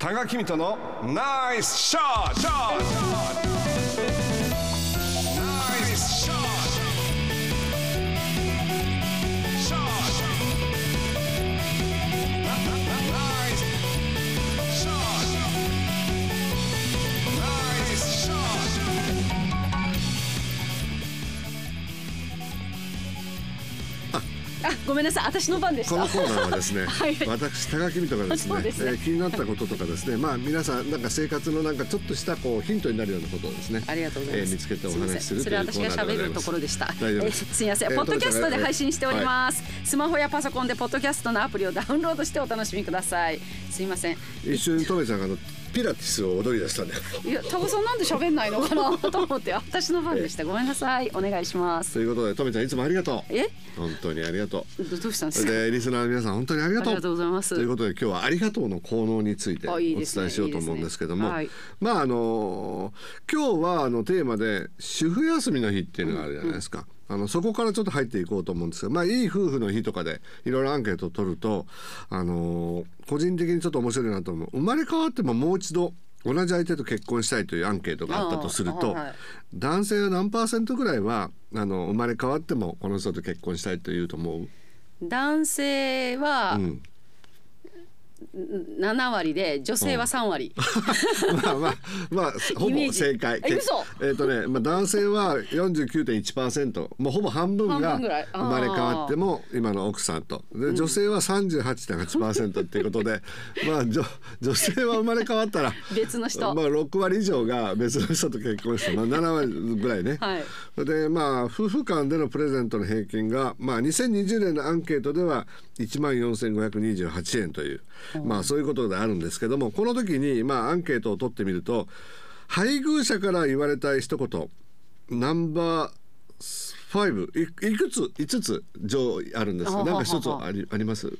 田垣君とのナイスショットあごめんなさい私の番でしたこのコーナーはですね、はい私高木美とかですねですねえー気になったこととかですねまあ皆さんなんか生活のなんかちょっとしたこうヒントになるようなことをですねありがとうございます。えー見つけてお話しするというコーナーでございます喋るところでした。大丈夫ですえすみません。えーポッドキャストで配信しておりはます。スマホやパソコンでポッドキャストのアプリをダウンロードしてお楽しみください。すみません。一瞬トメちゃんがピラティスを踊り出したんだよ。いや、タコさんなんで喋んないのかな？と思って。私の番でした。ごめんなさい。お願いします。ということでトメちゃんいつもありがとう。え、本当にありがとう。どどうしたんでそすか？れでリスナーの皆さん本当にありがとう。ありがとうございます。ということで今日はありがとうの効能についてお伝えしようと思うんですけども。いいですね。まああの今日はあのテーマで主婦休みの日っていうのがあるじゃないですか。あのそこからちょっと入っていこうと思うんですが、まあ、いい夫婦の日とかでいろいろアンケートを取ると、あの個人的にちょっと面白いなと思う。生まれ変わってももう一度同じ相手と結婚したいというアンケートがあったとすると、はい男性は何パーセントぐらいはあの生まれ変わってもこの人と結婚したいというと思う、男性はうん、7割で女性は3割。まあまあまあほぼ正解。えっ、とね、まあ男性は49.1%、もうほぼ半分が生まれ変わっても今の奥さんと、で女性は38.8%っていうことで、まあ女女性は生まれ変わったら別の人。まあ6割以上が別の人と結婚して、まあ7割ぐらいね。はい。でまあ夫婦間でのプレゼントの平均がまあ2020年のアンケートでは1万4528円という、まあそういうことであるんですけどもこの時にまあアンケートを取ってみると配偶者から言われたい一言ナンバー5いいくつ5つ上位あるんですがあなんか一つありあります？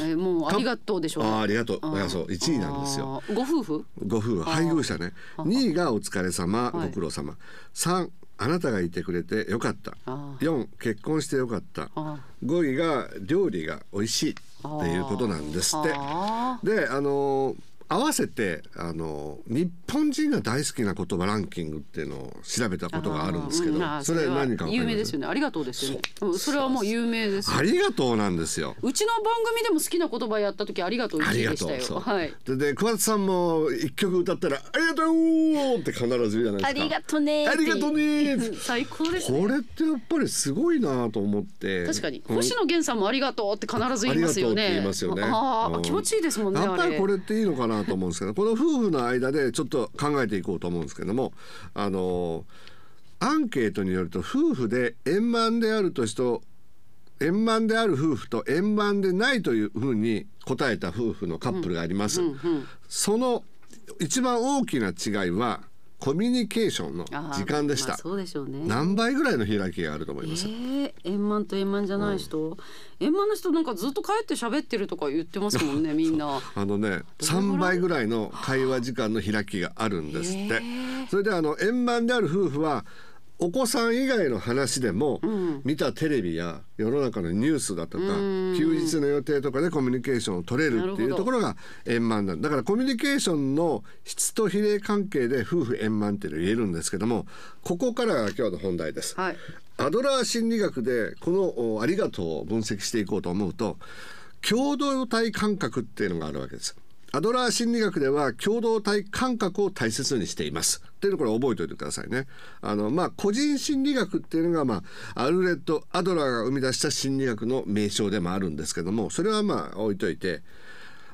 えーもうありがとうでしょうね。あーありがとう。いやそう1位なんですよ。ご夫婦？ご夫婦。配偶者ね。2位がお疲れ様はい。ご苦労様。3あなたがいてくれてよかった。あ4結婚してよかった。あ5位が料理が美味しいっていうことなんですって。あであの合わせてあの日本人が大好きな言葉ランキングっていうのを調べたことがあるんですけどそれは何か有名まですすよね。ありがとうですよね。うんそれはもう有名ですよあ。りがとうなんですようちの番組でも好きな言葉やった時ありがとうあり1位でしたよ。がとうそうはい。でで桑田さんも一曲歌ったら「ありがとう!」って必ず言うじゃないですかありがとねーってありがとうん 最高ですね。これってやっぱりすごいなと思って確かにうん星野源さんもありがとうって必ず言いますよね。ありがとうって言いますよねああうん気持ちいいですもんね。やっぱりこれっていいのかなと思うんですけどこの夫婦の間でちょっと考えていこうと思うんですけどもあのアンケートによると夫婦で円満であると人円満である夫婦と円満でないというふうに答えた夫婦のカップルがあります。うんうんその一番大きな違いはコミュニケーションの時間でしたまあ。そうでしょうね。何倍ぐらいの開きがあると思います？えー、円満と円満じゃない人、円満の人なんかずっと帰って喋ってるとか言ってますもんね みんな。あのねどれぐらい？3倍ぐらいの会話時間の開きがあるんですってそれであの円満である夫婦はお子さん以外の話でも、ん見たテレビや世の中のニュースだとかうん休日の予定とかでコミュニケーションを取れるっていうところが円満なんだからコミュニケーションの質と比例関係で夫婦円満っていうのを言えるんですけどもここからが今日の本題です。はい。アドラー心理学でこのおありがとうを分析していこうと思うと共同体感覚っていうのがあるわけです。アドラー心理学では共同体感覚を大切にしています。っていうのこれ覚えておいてくださいね。あのまあ個人心理学っていうのがまあアルレット・アドラーが生み出した心理学の名称でもあるんですけどもそれはまあ置いといて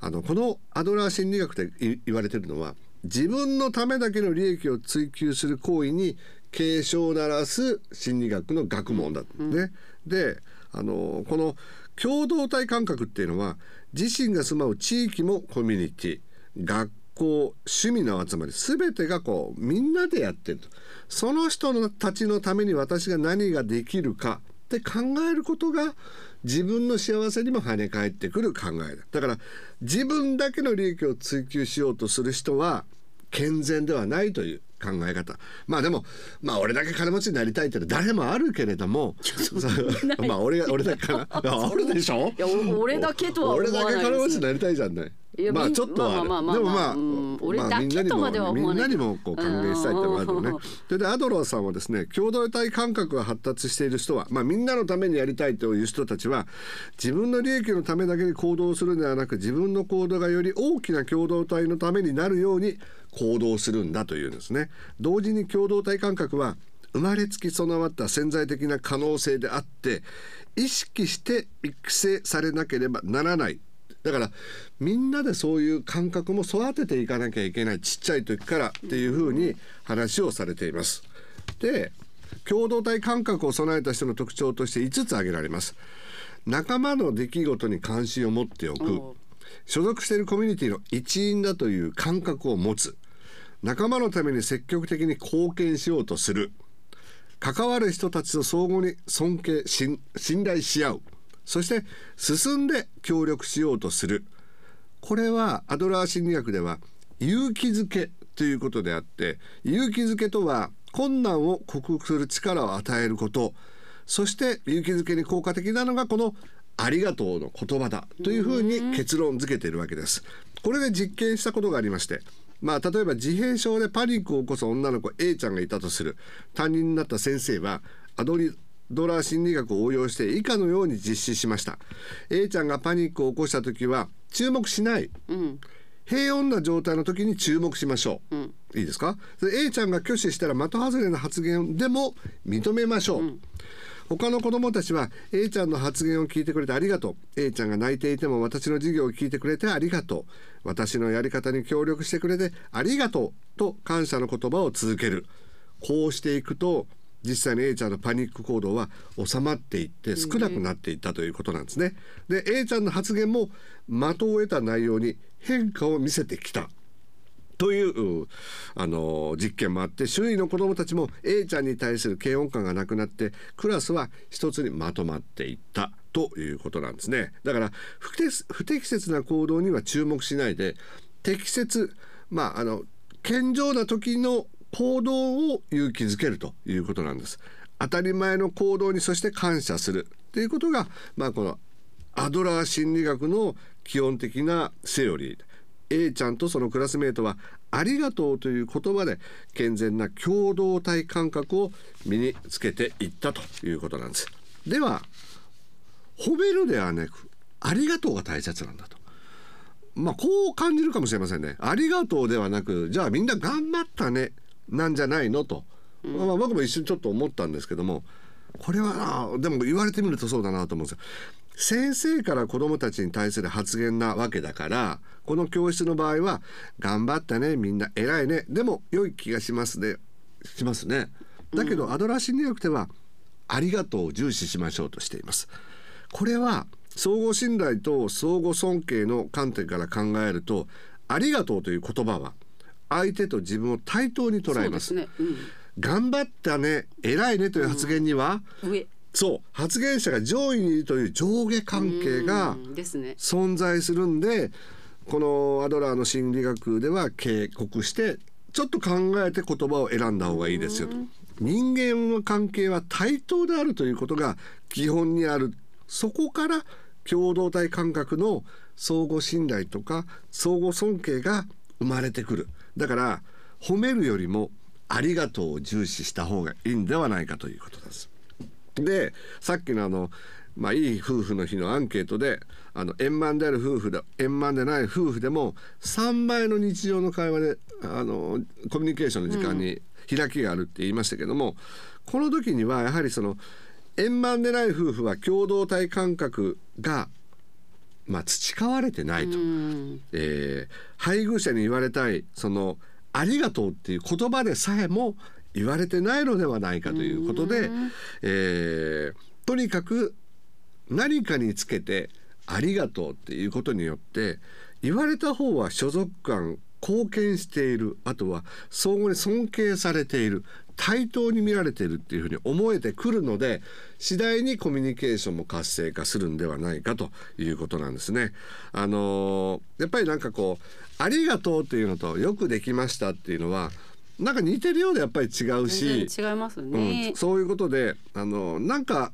あのこのアドラー心理学で言われてるのは自分のためだけの利益を追求する行為に警鐘を鳴らす心理学の学問だ、ね。であのこの共同体感覚っていうのは自身が住まう地域もコミュニティ学校趣味の集まり全てがこうみんなでやってると。その人のたちのために私が何ができるかって考えることが自分の幸せにも跳ね返ってくる考えだ。だから自分だけの利益を追求しようとする人は健全ではないという。考え方。まあでもまあ俺だけ金持ちになりたいってのは誰もあるけれどもまあ俺が俺だけかな。あるでしょ？いやお俺だけとは思わ俺だけ金持ちになりたいじゃんねいまあちょっとはでもまあ、うん。ないみんなにもこう還元したいってのがあるのね。うん。それでアドラーさんはですね共同体感覚が発達している人は、まあ、みんなのためにやりたいという人たちは自分の利益のためだけに行動するのではなく自分の行動がより大きな共同体のためになるように行動するんだというんですね。同時に共同体感覚は生まれつき備わった潜在的な可能性であって意識して育成されなければならないだからみんなでそういう感覚も育てていかなきゃいけないちっちゃい時からっていうふうに話をされています。で共同体感覚を備えた人の特徴として5つ挙げられます。仲間の出来事に関心を持っておく。所属しているコミュニティの一員だという感覚を持つ。仲間のために積極的に貢献しようとする。関わる人たちと相互に尊敬信信頼し合うそして進んで協力しようとする。これはアドラー心理学では勇気づけということであって勇気づけとは困難を克服する力を与えること。そして勇気づけに効果的なのがこのありがとうの言葉だというふうに結論付けているわけです。これで実験したことがありましてまあ例えば自閉症でパニックを起こす女の子 A ちゃんがいたとする。担任になった先生はアドリドラー心理学を応用して以下のように実施しました。A ちゃんがパニックを起こした時は注目しない。うん。平穏な状態の時に注目しましょう、うん。いいですか？で A ちゃんが拒否したら的外れな発言でも認めましょう、他の子供たちは A ちゃんの発言を聞いてくれてありがとう。A ちゃんが泣いていても私の授業を聞いてくれてありがとう。私のやり方に協力してくれてありがとうと感謝の言葉を続ける。こうしていくと実際に A ちゃんのパニック行動は収まっていって少なくなっていったということなんですね。で A ちゃんの発言も的を得た内容に変化を見せてきた。といううあの実験もあって周囲の子どもたちも A ちゃんに対する嫌悪感がなくなってクラスは一つにまとまっていった。ということなんですね。だから不適不適切な行動には注目しないで適切まああの健常な時の行動を勇気づけるということなんです当たり前の行動にそして感謝するということがまあこのアドラー心理学の基本的なセオリー A ちゃんとそのクラスメートは「ありがとう」という言葉で健全な共同体感覚を身につけていったということなんです。では褒めるではなく「ありがとう」が大切なんだと。まあこう感じるかもしれませんね。ありがとうではなくじゃあみんな頑張ったねなんじゃないの？と、まあ、僕も一瞬ちょっと思ったんですけどもこれはなでも言われてみるとそうだなと思うんですよ。先生から子どもたちに対する発言なわけだからこの教室の場合は「頑張ったねみんな偉いねでも良い気がしますね」しますね。だけど、アドラー心理学では「ありがとう」を重視しましょうとしています。これは相互信頼と相互尊敬の観点から考えると「ありがとう」という言葉は相手と自分を対等に捉えます。そうですね、頑張ったね偉いねという発言には、うん、上。そう発言者が上位にいるという上下関係が存在するんでこのアドラーの心理学では警告してちょっと考えて言葉を選んだ方がいいですよと。人間の関係は対等であるということが基本にある。そこから共同体感覚の相互信頼とか相互尊敬が生まれてくるだから褒めるよりもありがとうを重視した方がいいんではないかということです。でさっきのあの、まあ、いい夫婦の日のアンケートであの円満である夫婦で円満でない夫婦でも3倍の日常の会話であのコミュニケーションの時間に開きがあるって言いましたけども、この時にはやはりその円満でない夫婦は共同体感覚が、まあ、培われてないと。うん。えー配偶者に言われたいその「ありがとう」っていう言葉でさえも言われてないのではないかということで、えーとにかく何かにつけて「ありがとう」っていうことによって言われた方は所属感貢献している。あとは相互に尊敬されている対等に見られているっていうふうに思えてくるので次第にコミュニケーションも活性化するんではないかということなんですね。あのーやっぱりなんかこう「ありがとう」っていうのと「よくできました」っていうのはなんか似てるようでやっぱり違うし、違いますうねん、、そういうことであのなんか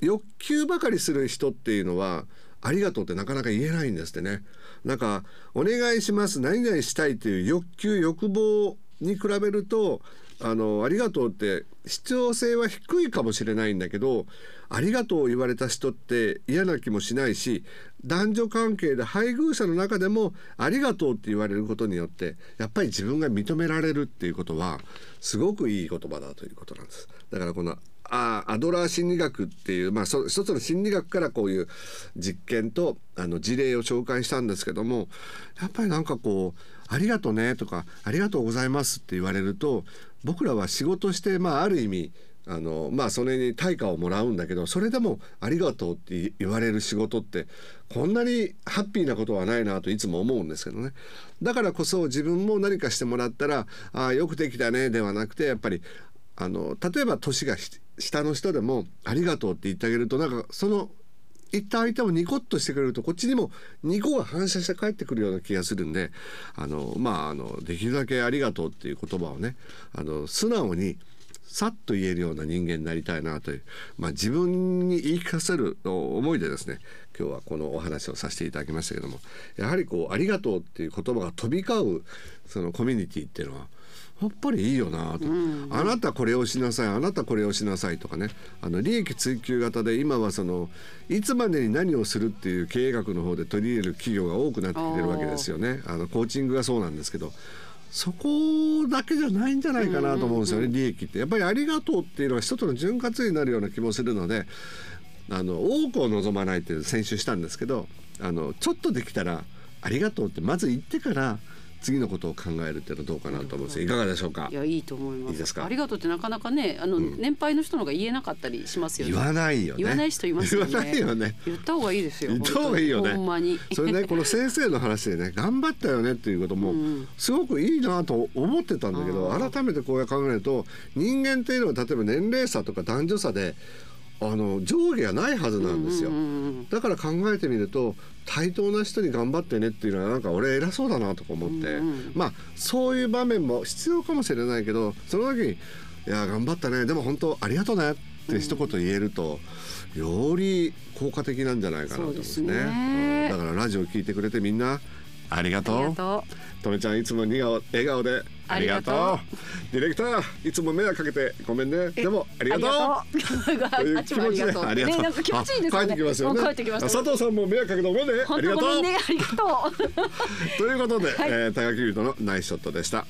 欲求ばかりする人っていうのはありがとうってなかなか言えないんですってねなんかお願いします何々したいという欲求欲望に比べるとあのありがとうって必要性は低いかもしれないんだけどありがとう言われた人って嫌な気もしないし男女関係で配偶者の中でもありがとうって言われることによってやっぱり自分が認められるっていうことはすごくいい言葉だということなんです。だからこのあアドラー心理学っていう、まあ、そ一つの心理学からこういう実験とあの事例を紹介したんですけどもやっぱりなんかこう「ありがとね」とか「ありがとうございます」って言われると僕らは仕事して、まあ、ある意味あのまあそれに対価をもらうんだけどそれでも「ありがとう」って言われる仕事ってこんなにハッピーなことはないなといつも思うんですけどね。だからこそ自分も何かしてもらったら「ああよくできたね」ではなくてやっぱりあの例えば年が下の人でも「ありがとう」って言ってあげるとなんかその言った相手もニコッとしてくれるとこっちにもニコが反射して帰ってくるような気がするんであのまああのできるだけ「ありがとう」っていう言葉をねあの素直にさっと言えるような人間になりたいなという、まあ、自分に言い聞かせる思いでですね今日はこのお話をさせていただきましたけどもやはりこう「ありがとう」っていう言葉が飛び交うそのコミュニティっていうのはやっぱりいいよなと、あなたこれをしなさいあなたこれをしなさいとかね。あの利益追求型で今はそのいつまでに何をするっていう経営学の方で取り入れる企業が多くなってきてるわけですよね。あのコーチングがそうなんですけど。そこだけじゃないんじゃないかなと思うんですよね、利益って。やっぱりありがとうっていうのは一つの潤滑油になるような気もするのであの多くを望まないって先週したんですけどあのちょっとできたらありがとうってまず言ってから次のことを考えるっていうのはどうかなと思うんですいかがでしょうか？いやいいと思います。いいですか？ありがとうってなかなかねあの、年配の人の方が言えなかったりしますよね。言わないよね。言わない人いますよね。言わないよね。言った方がいいですよ 言った方がいいよね。ほんまに。それねこの先生の話でね頑張ったよねっていうこともすごくいいなと思ってたんだけど、改めてこうやって考えると人間っていうのは例えば年齢差とか男女差であの上下がないはずなんですよ、だから考えてみると対等な人に頑張ってねっていうのはなんか俺偉そうだなとか思って、まあそういう場面も必要かもしれないけどその時に「いや頑張ったね。でも本当ありがとうね」って一言言えると、より効果的なんじゃないかなと思うんですね。すね。うん。だからラジオ聞いてくれてみんなありがとう。とめちゃんいつも笑顔笑顔でありがとう。あディレクターいつも迷惑かけてごめんね。でもありがとう。う。という気持ちで。ありがとう。ねなんか気持ちいいですよね。あ帰ってきますよね。佐藤さんも迷惑かけてごめんね。あ本りがとう当ごめん。ね。ありがとう。とい。うことで、はい。えー、高木優斗のナイスショットでした。